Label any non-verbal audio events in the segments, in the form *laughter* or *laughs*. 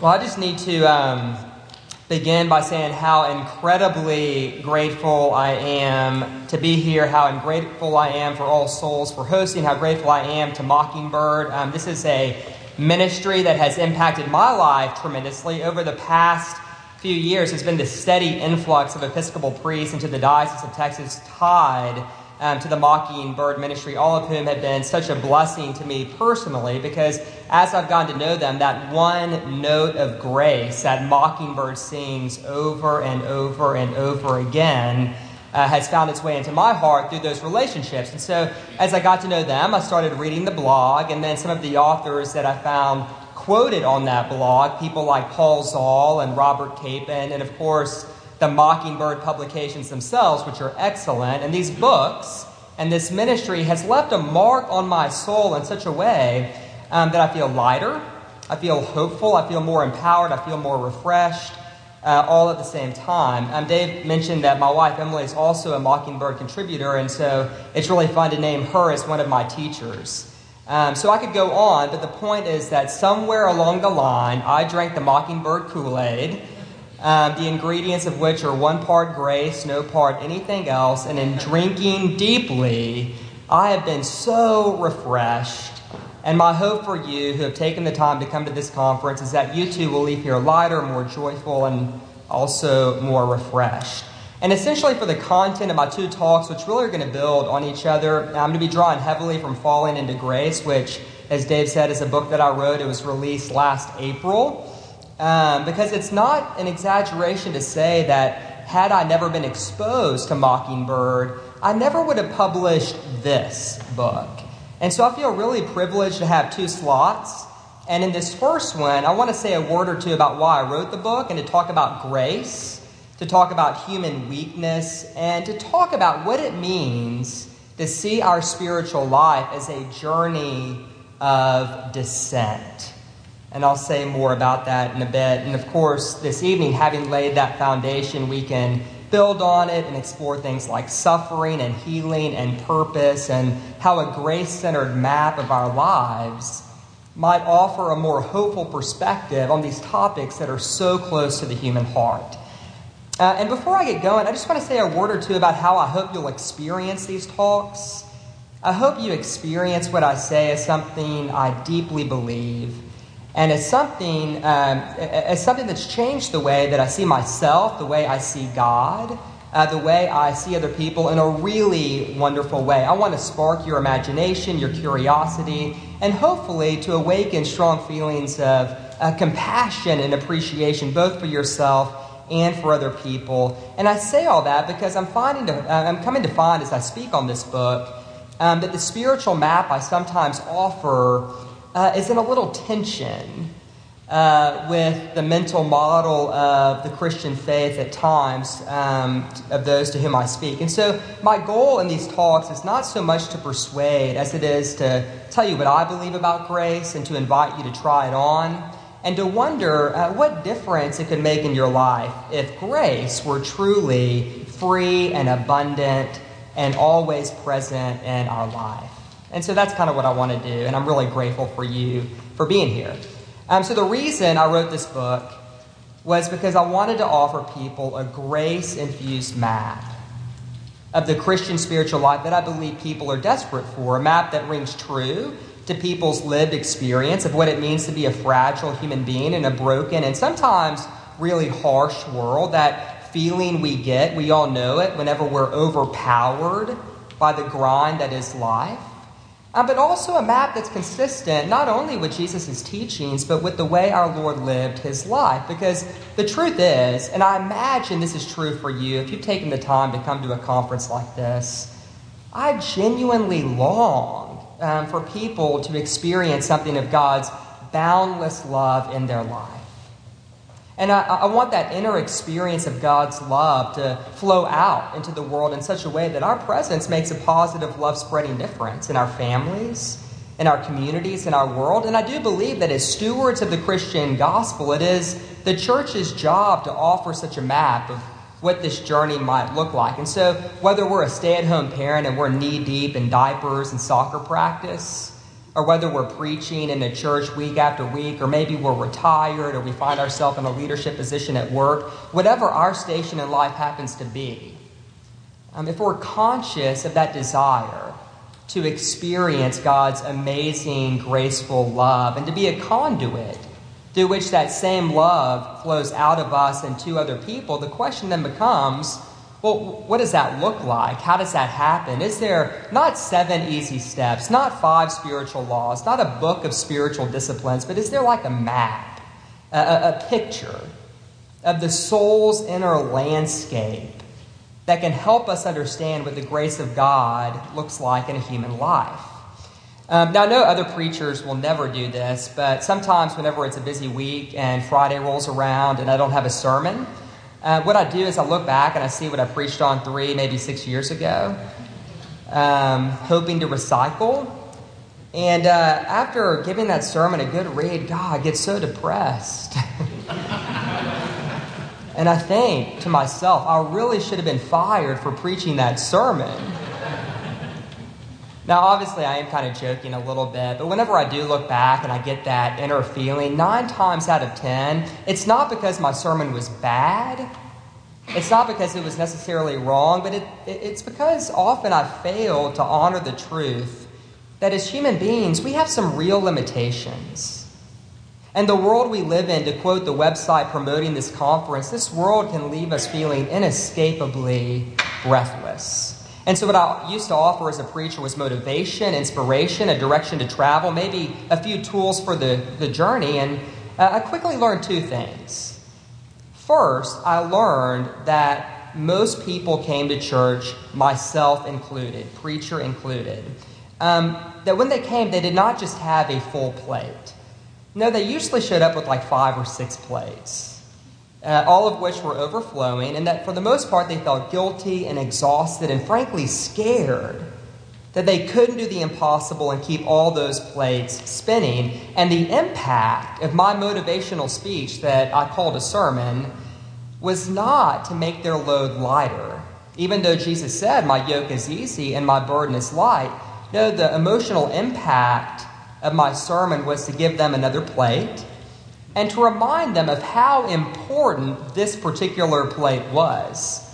Well, I just need to um, begin by saying how incredibly grateful I am to be here, how grateful I am for All Souls for hosting, how grateful I am to Mockingbird. Um, this is a ministry that has impacted my life tremendously over the past few years. It's been the steady influx of Episcopal priests into the Diocese of Texas tied um, to the Mockingbird ministry, all of whom have been such a blessing to me personally because as I've gotten to know them, that one note of grace that Mockingbird sings over and over and over again. Uh, has found its way into my heart through those relationships. And so, as I got to know them, I started reading the blog, and then some of the authors that I found quoted on that blog, people like Paul Zahl and Robert Capon, and of course, the Mockingbird publications themselves, which are excellent. And these books and this ministry has left a mark on my soul in such a way um, that I feel lighter, I feel hopeful, I feel more empowered, I feel more refreshed. Uh, all at the same time. Um, Dave mentioned that my wife Emily is also a Mockingbird contributor, and so it's really fun to name her as one of my teachers. Um, so I could go on, but the point is that somewhere along the line, I drank the Mockingbird Kool Aid um, the ingredients of which are one part grace, no part anything else. And in drinking deeply, I have been so refreshed. And my hope for you who have taken the time to come to this conference is that you too will leave here lighter, more joyful, and also more refreshed. And essentially, for the content of my two talks, which really are going to build on each other, I'm going to be drawing heavily from Falling into Grace, which, as Dave said, is a book that I wrote. It was released last April. Um, because it's not an exaggeration to say that had I never been exposed to Mockingbird, I never would have published this book. And so I feel really privileged to have two slots. And in this first one, I want to say a word or two about why I wrote the book and to talk about grace, to talk about human weakness, and to talk about what it means to see our spiritual life as a journey of descent. And I'll say more about that in a bit. And of course, this evening, having laid that foundation, we can build on it and explore things like suffering and healing and purpose and how a grace centered map of our lives might offer a more hopeful perspective on these topics that are so close to the human heart. Uh, and before I get going, I just want to say a word or two about how I hope you'll experience these talks. I hope you experience what I say as something I deeply believe and as something, um, something that's changed the way that I see myself, the way I see God, uh, the way I see other people in a really wonderful way. I want to spark your imagination, your curiosity, and hopefully to awaken strong feelings of uh, compassion and appreciation, both for yourself and for other people. And I say all that because I'm finding, to, uh, I'm coming to find as I speak on this book um, that the spiritual map I sometimes offer uh, is in a little tension uh, with the mental model of the Christian faith at times um, of those to whom I speak. And so, my goal in these talks is not so much to persuade as it is to tell you what I believe about grace and to invite you to try it on and to wonder uh, what difference it could make in your life if grace were truly free and abundant and always present in our life. And so that's kind of what I want to do, and I'm really grateful for you for being here. Um, so the reason I wrote this book was because I wanted to offer people a grace infused map of the Christian spiritual life that I believe people are desperate for, a map that rings true to people's lived experience of what it means to be a fragile human being in a broken and sometimes really harsh world. That feeling we get, we all know it whenever we're overpowered by the grind that is life. Uh, but also a map that's consistent not only with Jesus' teachings, but with the way our Lord lived his life. Because the truth is, and I imagine this is true for you if you've taken the time to come to a conference like this, I genuinely long um, for people to experience something of God's boundless love in their life. And I, I, want that inner experience of God's love to flow out into the world in such a way that our presence makes a positive, love spreading difference in our families, in our communities, in our world. And I do believe that as stewards of the Christian gospel, it is the church's job to offer such a map of what this journey might look like. And so, whether we're a stay at home parent and we're knee deep in diapers and soccer practice, or whether we're preaching in a church week after week, or maybe we're retired, or we find ourselves in a leadership position at work, whatever our station in life happens to be, um, if we're conscious of that desire to experience God's amazing, graceful love and to be a conduit through which that same love flows out of us and to other people, the question then becomes well, what does that look like? How does that happen? Is there not seven easy steps, not five spiritual laws, not a book of spiritual disciplines, but is there like a map, a, a picture of the soul's inner landscape that can help us understand what the grace of God looks like in a human life? Um, now, I know other preachers will never do this, but sometimes whenever it's a busy week and Friday rolls around and I don't have a sermon, uh, what I do is I look back and I see what I preached on three, maybe six years ago, um, hoping to recycle. And uh, after giving that sermon a good read, God, I get so depressed. *laughs* and I think to myself, I really should have been fired for preaching that sermon. Now, obviously, I am kind of joking a little bit, but whenever I do look back and I get that inner feeling, nine times out of ten, it's not because my sermon was bad. It's not because it was necessarily wrong, but it, it's because often I fail to honor the truth that as human beings, we have some real limitations. And the world we live in, to quote the website promoting this conference, this world can leave us feeling inescapably breathless. And so, what I used to offer as a preacher was motivation, inspiration, a direction to travel, maybe a few tools for the, the journey. And uh, I quickly learned two things. First, I learned that most people came to church, myself included, preacher included, um, that when they came, they did not just have a full plate. No, they usually showed up with like five or six plates uh, all of which were overflowing, and that for the most part they felt guilty and exhausted and frankly scared that they couldn't do the impossible and keep all those plates spinning. And the impact of my motivational speech that I called a sermon was not to make their load lighter. Even though Jesus said, My yoke is easy and my burden is light. No, the emotional impact of my sermon was to give them another plate and to remind them of how important this particular plate was,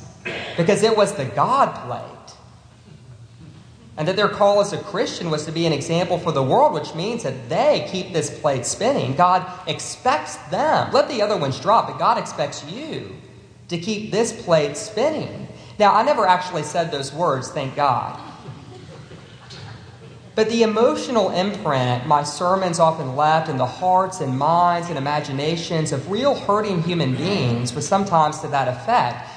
because it was the God plate. And that their call as a Christian was to be an example for the world, which means that they keep this plate spinning. God expects them. Let the other ones drop, but God expects you to keep this plate spinning. Now, I never actually said those words, thank God. But the emotional imprint my sermons often left in the hearts and minds and imaginations of real hurting human beings was sometimes to that effect.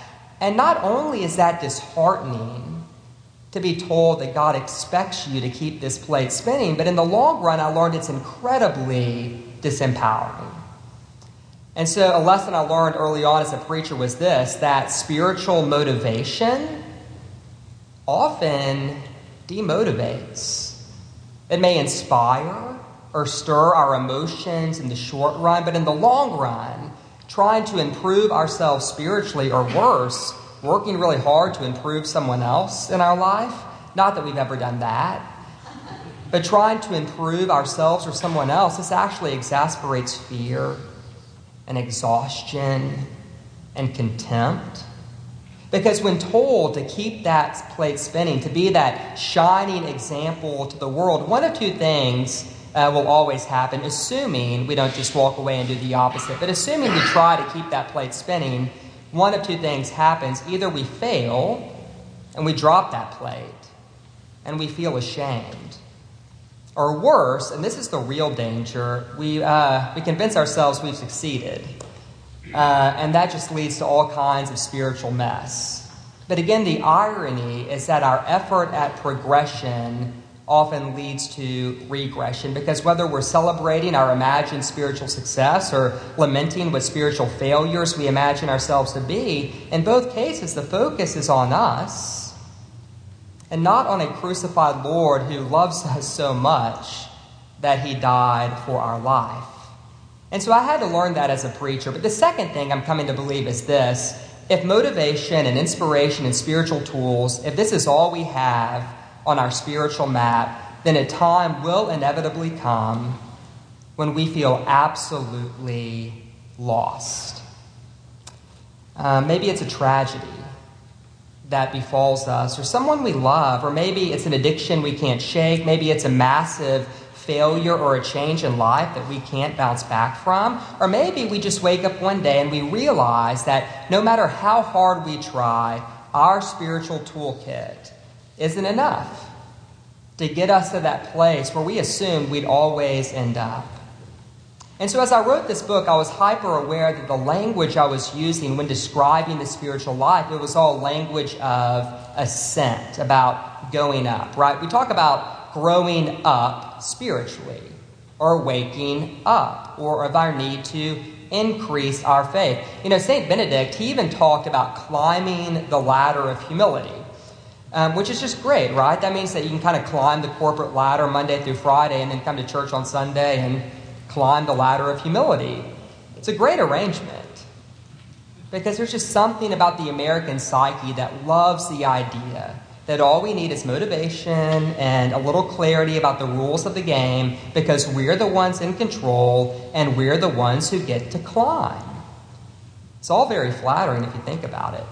And not only is that disheartening to be told that God expects you to keep this plate spinning, but in the long run, I learned it's incredibly disempowering. And so, a lesson I learned early on as a preacher was this that spiritual motivation often demotivates. It may inspire or stir our emotions in the short run, but in the long run, trying to improve ourselves spiritually or worse, working really hard to improve someone else in our life. Not that we've ever done that. But trying to improve ourselves or someone else, this actually exasperates fear and exhaustion and contempt. Because when told to keep that plate spinning, to be that shining example to the world, one of two things uh, will always happen, assuming we don't just walk away and do the opposite. But assuming we try to keep that plate spinning, one of two things happens. Either we fail and we drop that plate and we feel ashamed. Or worse, and this is the real danger, we, uh, we convince ourselves we've succeeded. Uh, and that just leads to all kinds of spiritual mess. But again, the irony is that our effort at progression often leads to regression because whether we're celebrating our imagined spiritual success or lamenting what spiritual failures we imagine ourselves to be, in both cases, the focus is on us and not on a crucified Lord who loves us so much that he died for our life. And so I had to learn that as a preacher. But the second thing I'm coming to believe is this if motivation and inspiration and spiritual tools, if this is all we have on our spiritual map, then a time will inevitably come when we feel absolutely lost. Uh, maybe it's a tragedy that befalls us, or someone we love, or maybe it's an addiction we can't shake, maybe it's a massive failure or a change in life that we can't bounce back from. Or maybe we just wake up one day and we realize that no matter how hard we try, our spiritual toolkit isn't enough to get us to that place where we assumed we'd always end up. And so, as I wrote this book, I was hyper aware that the language I was using when describing the spiritual life, it was all language of ascent, about going up, right? We talk about growing up spiritually or waking up or of our need to increase our faith. You know, St. Benedict, he even talked about climbing the ladder of humility. Um, which is just great, right? That means that you can kind of climb the corporate ladder Monday through Friday and then come to church on Sunday and climb the ladder of humility. It's a great arrangement because there's just something about the American psyche that loves the idea that all we need is motivation and a little clarity about the rules of the game because we're the ones in control and we're the ones who get to climb. It's all very flattering if you think about it.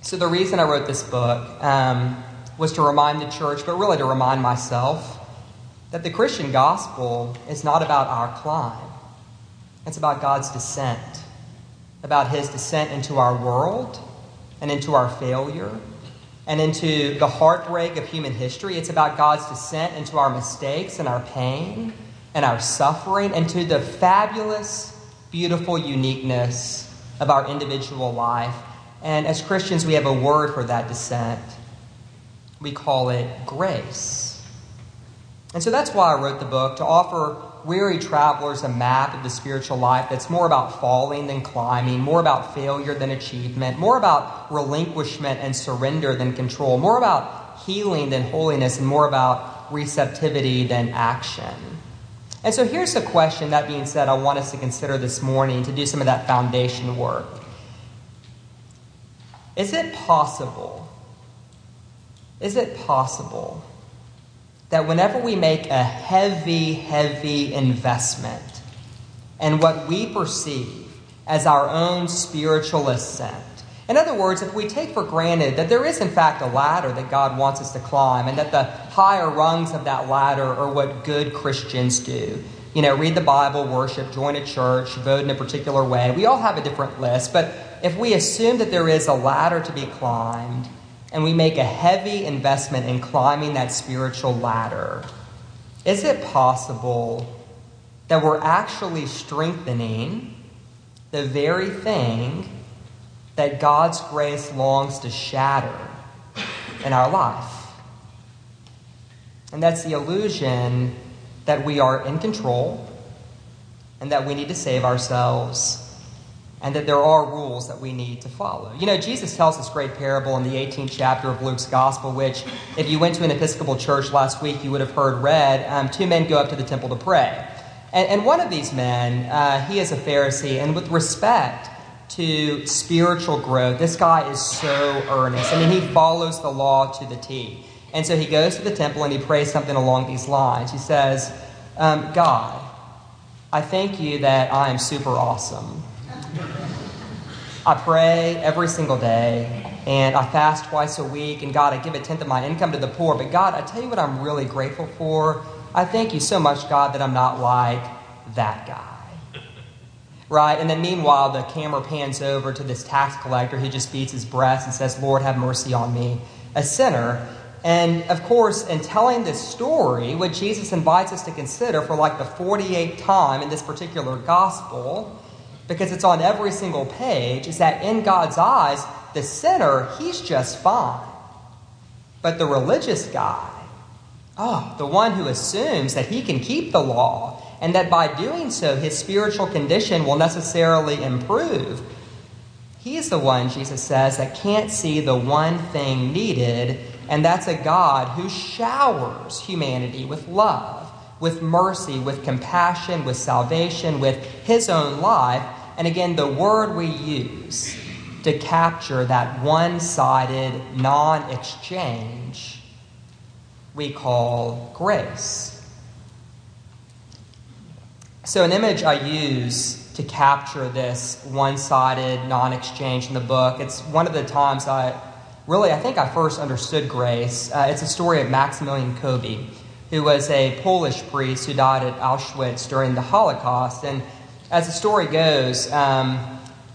So, the reason I wrote this book um, was to remind the church, but really to remind myself, that the Christian gospel is not about our climb, it's about God's descent, about his descent into our world and into our failure and into the heartbreak of human history. It's about God's descent into our mistakes and our pain and our suffering, and to the fabulous, beautiful uniqueness of our individual life. And as Christians, we have a word for that descent. We call it grace. And so that's why I wrote the book to offer weary travelers a map of the spiritual life that's more about falling than climbing, more about failure than achievement, more about relinquishment and surrender than control, more about healing than holiness, and more about receptivity than action. And so here's a question, that being said, I want us to consider this morning to do some of that foundation work. Is it possible? Is it possible that whenever we make a heavy, heavy investment in what we perceive as our own spiritual ascent, in other words, if we take for granted that there is, in fact, a ladder that God wants us to climb, and that the higher rungs of that ladder are what good Christians do, you know, read the Bible, worship, join a church, vote in a particular way. We all have a different list, but if we assume that there is a ladder to be climbed, and we make a heavy investment in climbing that spiritual ladder, is it possible that we're actually strengthening the very thing that God's grace longs to shatter in our life? And that's the illusion that we are in control and that we need to save ourselves and that there are rules that we need to follow. You know, Jesus tells this great parable in the 18th chapter of Luke's Gospel, which, if you went to an Episcopal church last week, you would have heard read. Um, two men go up to the temple to pray. And, and one of these men, uh, he is a Pharisee, and with respect to spiritual growth, this guy is so earnest. I mean, he follows the law to the T. And so he goes to the temple and he prays something along these lines. He says, um, God, I thank you that I am super awesome. I pray every single day, and I fast twice a week, and God, I give a tenth of my income to the poor. But God, I tell you what I'm really grateful for. I thank you so much, God, that I'm not like that guy. Right? And then meanwhile, the camera pans over to this tax collector who just beats his breast and says, Lord, have mercy on me, a sinner. And of course, in telling this story, what Jesus invites us to consider for like the 48th time in this particular gospel because it's on every single page, is that in God's eyes, the sinner, he's just fine. But the religious guy, oh, the one who assumes that he can keep the law and that by doing so his spiritual condition will necessarily improve, he's the one, Jesus says, that can't see the one thing needed, and that's a God who showers humanity with love, with mercy, with compassion, with salvation, with his own life and again, the word we use to capture that one sided non exchange we call grace. So, an image I use to capture this one sided non exchange in the book, it's one of the times I really, I think I first understood grace. Uh, it's a story of Maximilian Kolbe, who was a Polish priest who died at Auschwitz during the Holocaust. And as the story goes, um,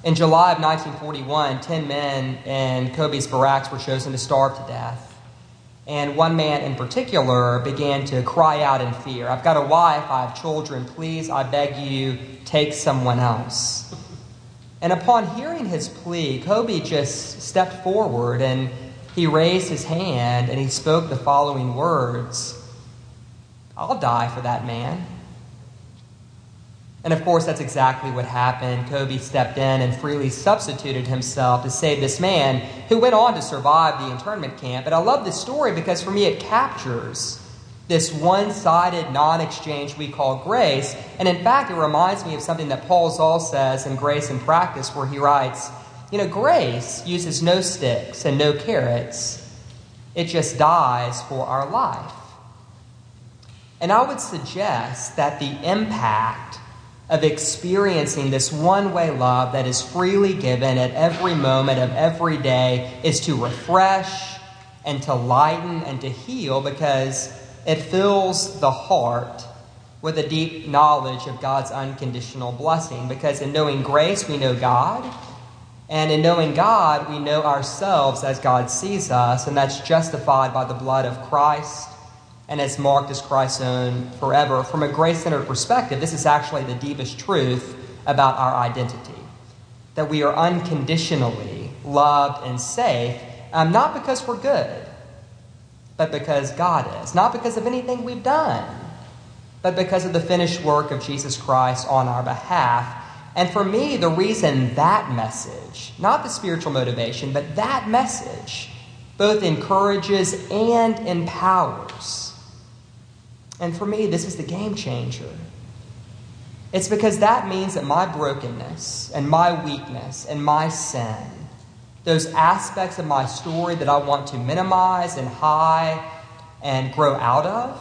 in July of 1941, 10 men in Kolbe's barracks were chosen to starve to death. And one man in particular began to cry out in fear I've got a wife, I have children, please, I beg you, take someone else. And upon hearing his plea, Kobe just stepped forward and he raised his hand and he spoke the following words I'll die for that man. And of course, that's exactly what happened. Kolbe stepped in and freely substituted himself to save this man who went on to survive the internment camp. But I love this story because for me, it captures this one sided non exchange we call grace. And in fact, it reminds me of something that Paul Zahl says in Grace in Practice, where he writes, You know, grace uses no sticks and no carrots, it just dies for our life. And I would suggest that the impact of experiencing this one way love that is freely given at every moment of every day is to refresh and to lighten and to heal because it fills the heart with a deep knowledge of God's unconditional blessing. Because in knowing grace, we know God. And in knowing God, we know ourselves as God sees us, and that's justified by the blood of Christ and is marked as Christ's own forever. From a grace centered perspective, this is actually the deepest truth about our identity that we are unconditionally loved and safe, um, not because we're good, but because God is. Not because of anything we've done, but because of the finished work of Jesus Christ on our behalf. And for me, the reason that message, not the spiritual motivation, but that message, both encourages and empowers and for me, this is the game changer. It's because that means that my brokenness and my weakness and my sin, those aspects of my story that I want to minimize and hide and grow out of,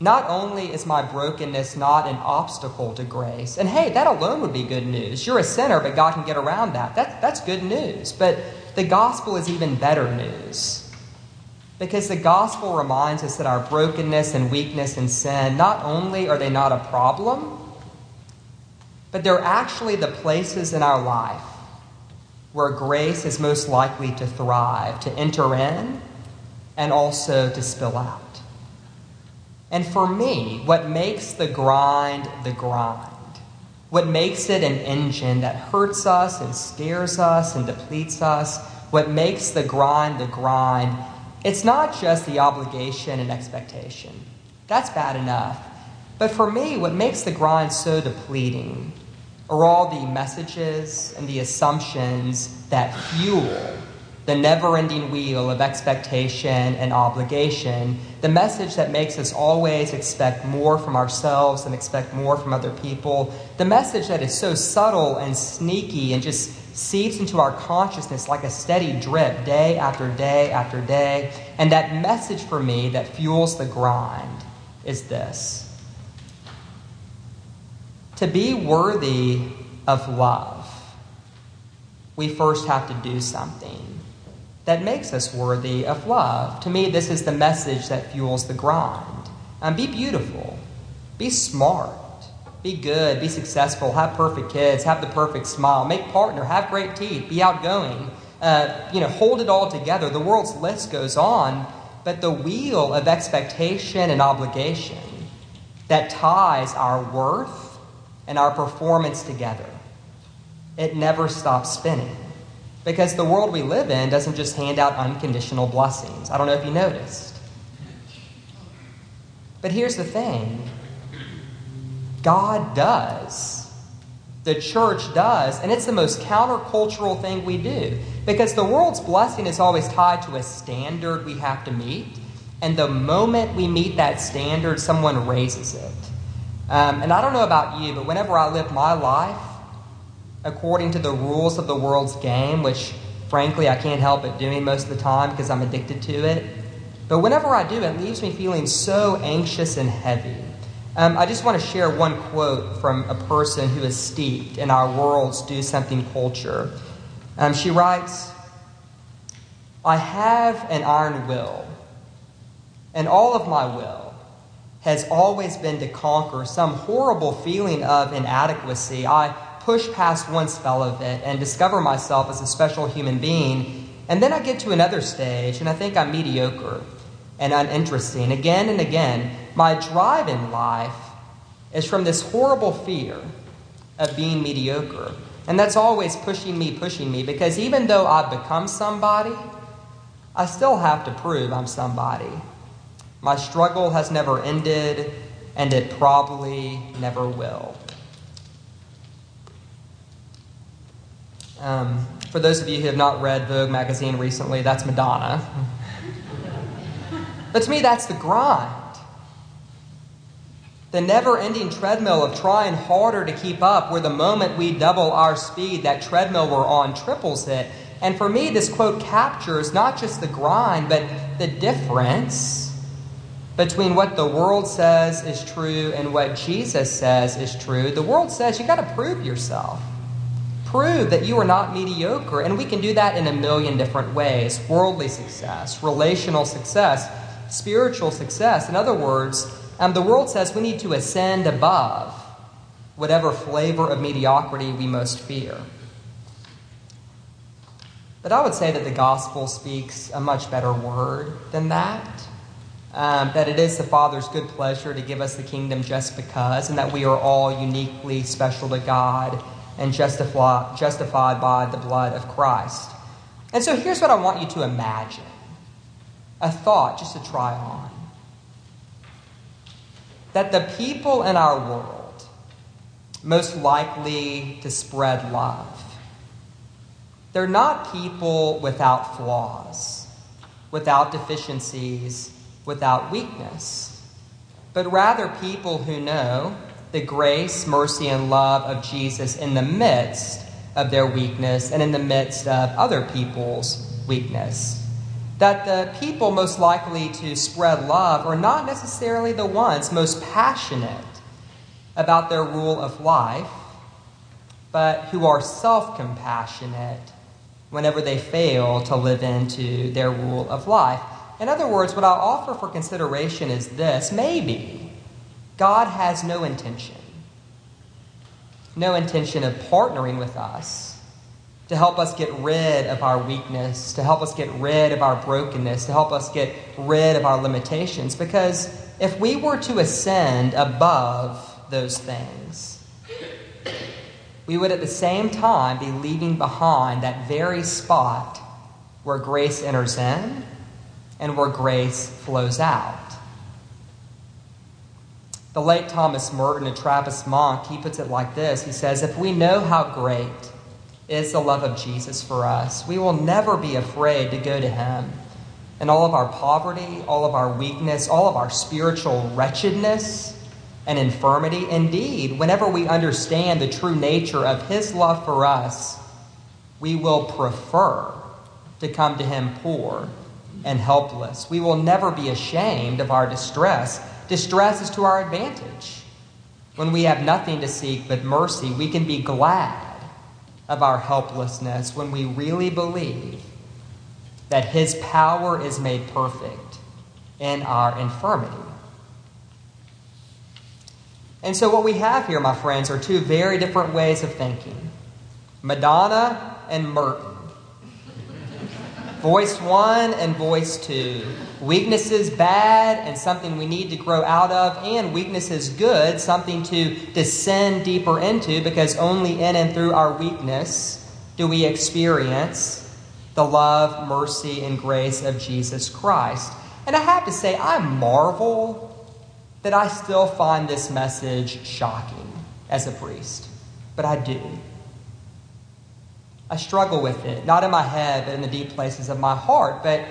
not only is my brokenness not an obstacle to grace, and hey, that alone would be good news. You're a sinner, but God can get around that. that that's good news. But the gospel is even better news. Because the gospel reminds us that our brokenness and weakness and sin, not only are they not a problem, but they're actually the places in our life where grace is most likely to thrive, to enter in, and also to spill out. And for me, what makes the grind the grind, what makes it an engine that hurts us and scares us and depletes us, what makes the grind the grind it's not just the obligation and expectation. That's bad enough. But for me, what makes the grind so depleting are all the messages and the assumptions that fuel the never ending wheel of expectation and obligation, the message that makes us always expect more from ourselves and expect more from other people, the message that is so subtle and sneaky and just seeps into our consciousness like a steady drip day after day after day. And that message for me that fuels the grind is this to be worthy of love, we first have to do something that makes us worthy of love. To me, this is the message that fuels the grind. And be beautiful, be smart, be good, be successful, have perfect kids, have the perfect smile, make partner, have great teeth, be outgoing, uh, you know, hold it all together. The world's list goes on, but the wheel of expectation and obligation that ties our worth and our performance together, it never stops spinning. Because the world we live in doesn't just hand out unconditional blessings. I don't know if you noticed. But here's the thing God does. The church does. And it's the most countercultural thing we do. Because the world's blessing is always tied to a standard we have to meet. And the moment we meet that standard, someone raises it. Um, and I don't know about you, but whenever I live my life, according to the rules of the world's game, which frankly I can't help but doing most of the time because I'm addicted to it. But whenever I do, it leaves me feeling so anxious and heavy. Um, I just want to share one quote from a person who is steeped in our world's do something culture. Um, she writes, I have an iron will, and all of my will has always been to conquer some horrible feeling of inadequacy. I push past one spell of it and discover myself as a special human being. And then I get to another stage, and I think I'm mediocre and uninteresting. Again and again, my drive in life is from this horrible fear of being mediocre. And that's always pushing me, pushing me, because even though I've become somebody, I still have to prove I'm somebody. My struggle has never ended, and it probably never will. Um, for those of you who have not read Vogue magazine recently, that's Madonna. But to me, that's the grind. The never ending treadmill of trying harder to keep up, where the moment we double our speed, that treadmill we're on triples it. And for me, this quote captures not just the grind, but the difference between what the world says is true and what Jesus says is true. The world says you got to prove yourself. Prove that you are not mediocre. And we can do that in a million different ways worldly success, relational success, spiritual success. In other words, um, the world says we need to ascend above whatever flavor of mediocrity we most fear. But I would say that the gospel speaks a much better word than that. Um, that it is the Father's good pleasure to give us the kingdom just because, and that we are all uniquely special to God and justify, justified by the blood of Christ. And so here's what I want you to imagine a thought just to try on. That the people in our world most likely to spread love they're not people without flaws, without deficiencies, without weakness, but rather people who know the grace, mercy, and love of Jesus in the midst of their weakness and in the midst of other people's weakness. That the people most likely to spread love are not necessarily the ones most passionate about their rule of life, but who are self compassionate whenever they fail to live into their rule of life. In other words, what I'll offer for consideration is this maybe God has no intention, no intention of partnering with us to help us get rid of our weakness, to help us get rid of our brokenness, to help us get rid of our limitations. Because if we were to ascend above those things, we would at the same time be leaving behind that very spot where grace enters in and where grace flows out. The late Thomas Merton, a Trappist monk, he puts it like this He says, If we know how great is the love of Jesus for us, we will never be afraid to go to him. In all of our poverty, all of our weakness, all of our spiritual wretchedness, and infirmity. Indeed, whenever we understand the true nature of His love for us, we will prefer to come to Him poor and helpless. We will never be ashamed of our distress. Distress is to our advantage. When we have nothing to seek but mercy, we can be glad of our helplessness when we really believe that His power is made perfect in our infirmity. And so, what we have here, my friends, are two very different ways of thinking Madonna and Merton. Voice one and voice two. Weakness is bad and something we need to grow out of, and weakness is good, something to descend deeper into, because only in and through our weakness do we experience the love, mercy, and grace of Jesus Christ. And I have to say, I marvel that I still find this message shocking as a priest, but I do. I struggle with it, not in my head, but in the deep places of my heart. But,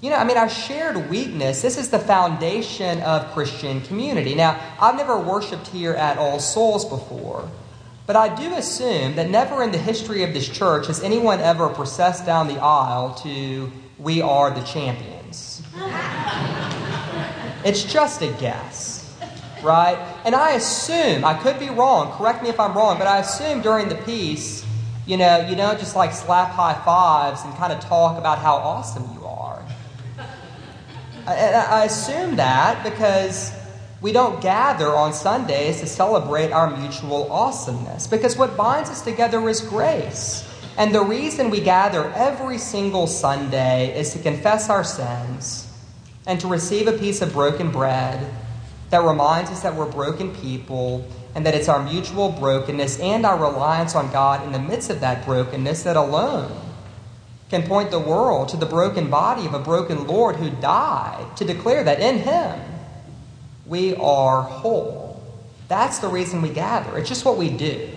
you know, I mean, our shared weakness, this is the foundation of Christian community. Now, I've never worshiped here at All Souls before, But I do assume that never in the history of this church has anyone ever processed down the aisle to, We are the champions. *laughs* it's just a guess, right? And I assume, I could be wrong, correct me if I'm wrong, but I assume during the peace, you know, you don't just like slap high fives and kind of talk about how awesome you are. I, I assume that because we don't gather on Sundays to celebrate our mutual awesomeness because what binds us together is grace. And the reason we gather every single Sunday is to confess our sins and to receive a piece of broken bread that reminds us that we're broken people and that it's our mutual brokenness and our reliance on God in the midst of that brokenness that alone can point the world to the broken body of a broken Lord who died to declare that in Him we are whole. That's the reason we gather. It's just what we do.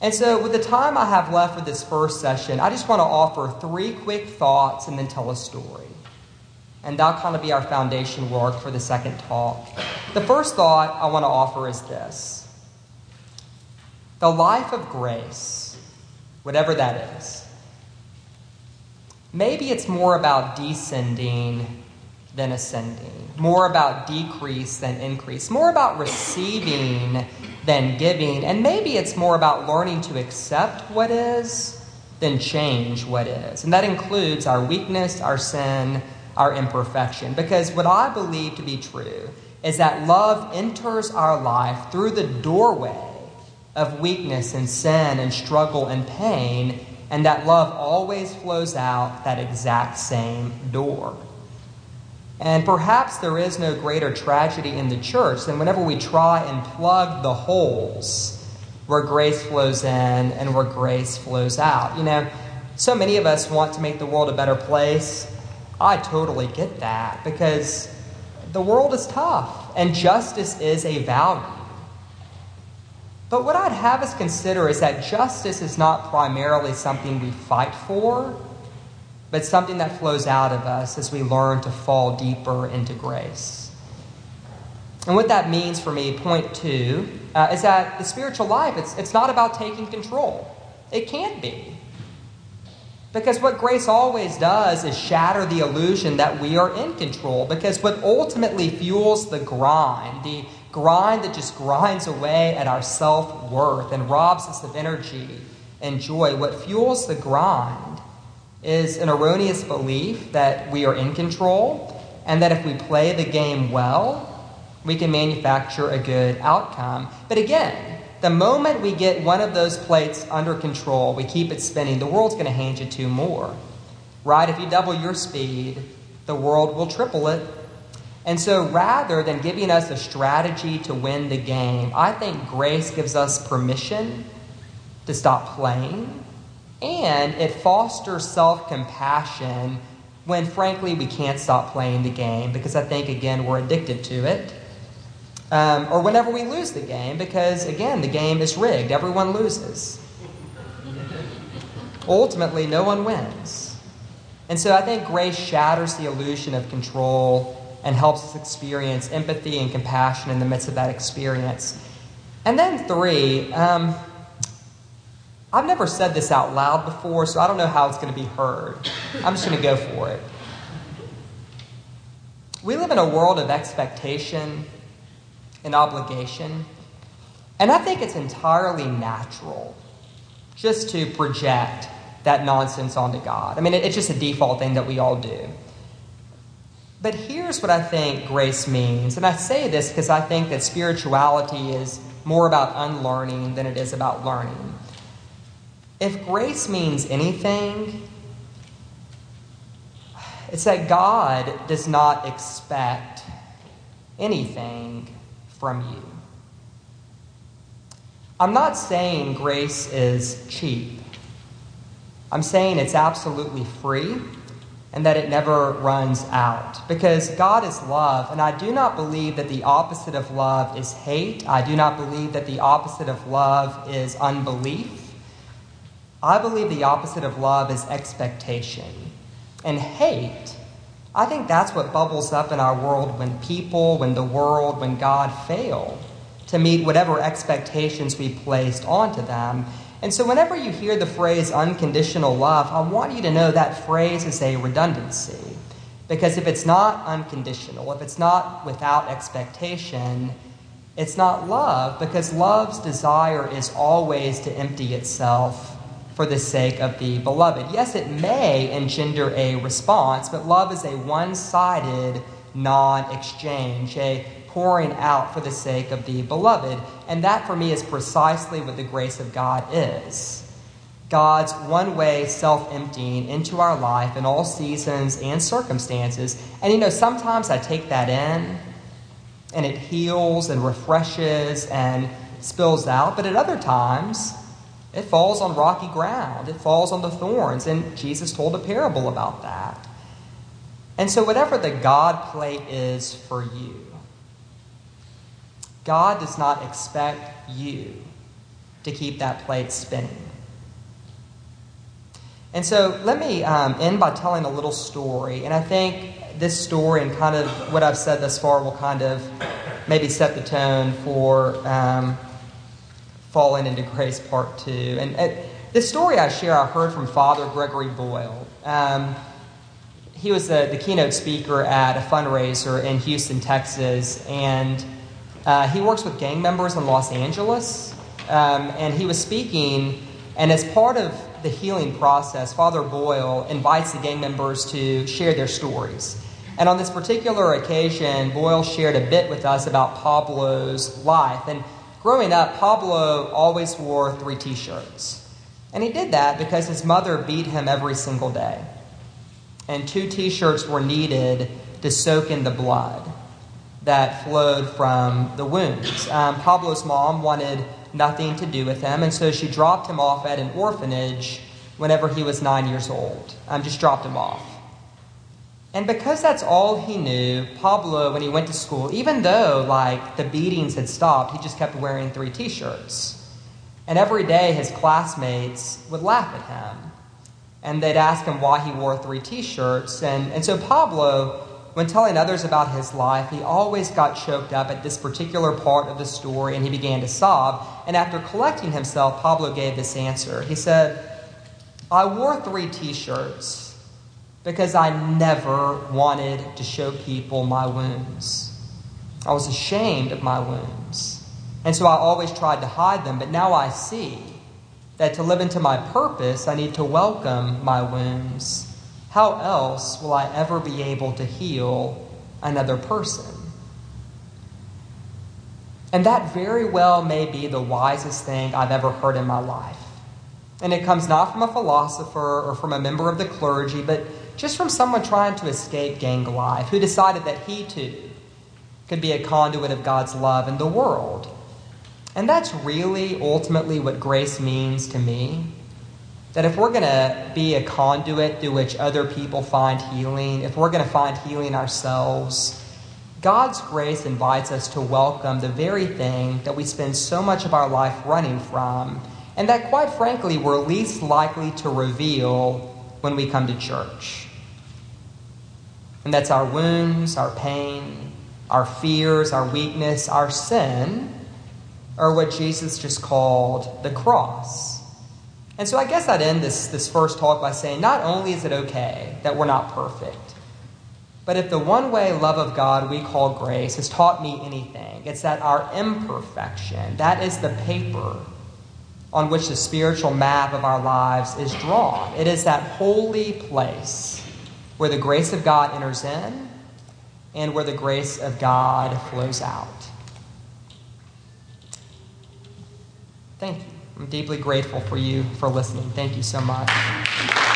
And so, with the time I have left for this first session, I just want to offer three quick thoughts and then tell a story. And that'll kind of be our foundation work for the second talk. The first thought I want to offer is this the life of grace, whatever that is. Maybe it's more about descending than ascending, more about decrease than increase, more about receiving than giving, and maybe it's more about learning to accept what is than change what is. And that includes our weakness, our sin, our imperfection. Because what I believe to be true is that love enters our life through the doorway of weakness and sin and struggle and pain, and that love always flows out that exact same door. And perhaps there is no greater tragedy in the church than whenever we try and plug the holes where grace flows in and where grace flows out. You know, so many of us want to make the world a better place. I totally get that because the world is tough and justice is a value. But what I'd have us consider is that justice is not primarily something we fight for but something that flows out of us as we learn to fall deeper into grace. And what that means for me, point two, uh, is that the spiritual life, it's, it's not about taking control. It can't be. Because what grace always does is shatter the illusion that we are in control. Because what ultimately fuels the grind, the grind that just grinds away at our self worth and robs us of energy and joy, what fuels the grind is an erroneous belief that we are in control and that if we play the game well, we can manufacture a good outcome. But again, the moment we get one of those plates under control, we keep it spinning, the world's going to hand you two more. Right? If you double your speed, the world will triple it. And so rather than giving us a strategy to win the game, I think grace gives us permission to stop playing and it fosters self compassion when, frankly, we can't stop playing the game because I think, again, we're addicted to it. Um, or whenever we lose the game because, again, the game is rigged, everyone loses. Ultimately, no one wins. And so I think grace shatters the illusion of control and helps us experience empathy and compassion in the midst of that experience. And then, three, um, I've never said this out loud before, so I don't know how it's going to be heard. I'm just going to go for it. We live in a world of expectation and obligation, and I think it's entirely natural just to project that nonsense onto God. I mean, it's just a default thing that we all do. But here's what I think grace means, and I say this because I think that spirituality is more about unlearning than it is about learning. If grace means anything, it's that God does not expect anything from you. I'm not saying grace is cheap. I'm saying it's absolutely free and that it never runs out. Because God is love, and I do not believe that the opposite of love is hate. I do not believe that the opposite of love is unbelief. I believe the opposite of love is expectation. And hate, I think that's what bubbles up in our world when people, when the world, when God fail to meet whatever expectations we placed onto them. And so, whenever you hear the phrase unconditional love, I want you to know that phrase is a redundancy. Because if it's not unconditional, if it's not without expectation, it's not love, because love's desire is always to empty itself for the sake of the beloved. Yes, it may engender a response, but love is a one sided non exchange, a pouring out for the sake of the beloved. And that for me is precisely what the grace of God is. God's one way self emptying into our life in all seasons and circumstances. And you know, sometimes I take that in and it heals and refreshes and spills out, but at other times, it falls on rocky ground, it falls on the thorns. And Jesus told a parable about that. And so, whatever the God plate is for you, God does not expect you to keep that plate spinning. And so let me um, end by telling a little story. And I think this story and kind of what I've said thus far will kind of maybe set the tone for um, falling into grace part two. And uh, the story I share, I heard from Father Gregory Boyle. Um, he was the, the, keynote speaker at a fundraiser in Houston, Texas, and uh, he works with gang members in Los Angeles. Um, and he was speaking, and as part of the healing process, Father Boyle invites the gang members to share their stories. And on this particular occasion, Boyle shared a bit with us about Pablo's life. And growing up, Pablo always wore three t shirts. And he did that because his mother beat him every single day. And two t shirts were needed to soak in the blood that flowed from the wounds. Um, Pablo's mom wanted nothing to do with him, and so she dropped him off at an orphanage whenever he was nine years old. Um, just dropped him off. And because that's all he knew, Pablo, when he went to school, even though like the beatings had stopped, he just kept wearing three t-shirts. And every day his classmates would laugh at him. And they'd ask him why he wore three t-shirts. And, and so Pablo when telling others about his life, he always got choked up at this particular part of the story and he began to sob. And after collecting himself, Pablo gave this answer. He said, I wore three t shirts because I never wanted to show people my wounds. I was ashamed of my wounds. And so I always tried to hide them, but now I see that to live into my purpose, I need to welcome my wounds how else will I ever be able to heal another person? And that very well may be the wisest thing I've ever heard in my life. And it comes not from a philosopher or from a member of the clergy, but just from someone trying to escape gang life who decided that he too could be a conduit of God's love in the world. And that's really ultimately what grace means to me. That if we're going to be a conduit through which other people find healing, if we're going to find healing ourselves, God's grace invites us to welcome the very thing that we spend so much of our life running from, and that, quite frankly, we're least likely to reveal when we come to church. And that's our wounds, our pain, our fears, our weakness, our sin, or what Jesus just called the cross. And so I guess I'd end this, this first talk by saying not only is it okay that we're not perfect, but if the one way love of God we call grace has taught me anything, it's that our imperfection, that is the paper on which the spiritual map of our lives is drawn. It is that holy place where the grace of God enters in and where the grace of God flows out. Thank you. I'm deeply grateful for you for listening. Thank you so much.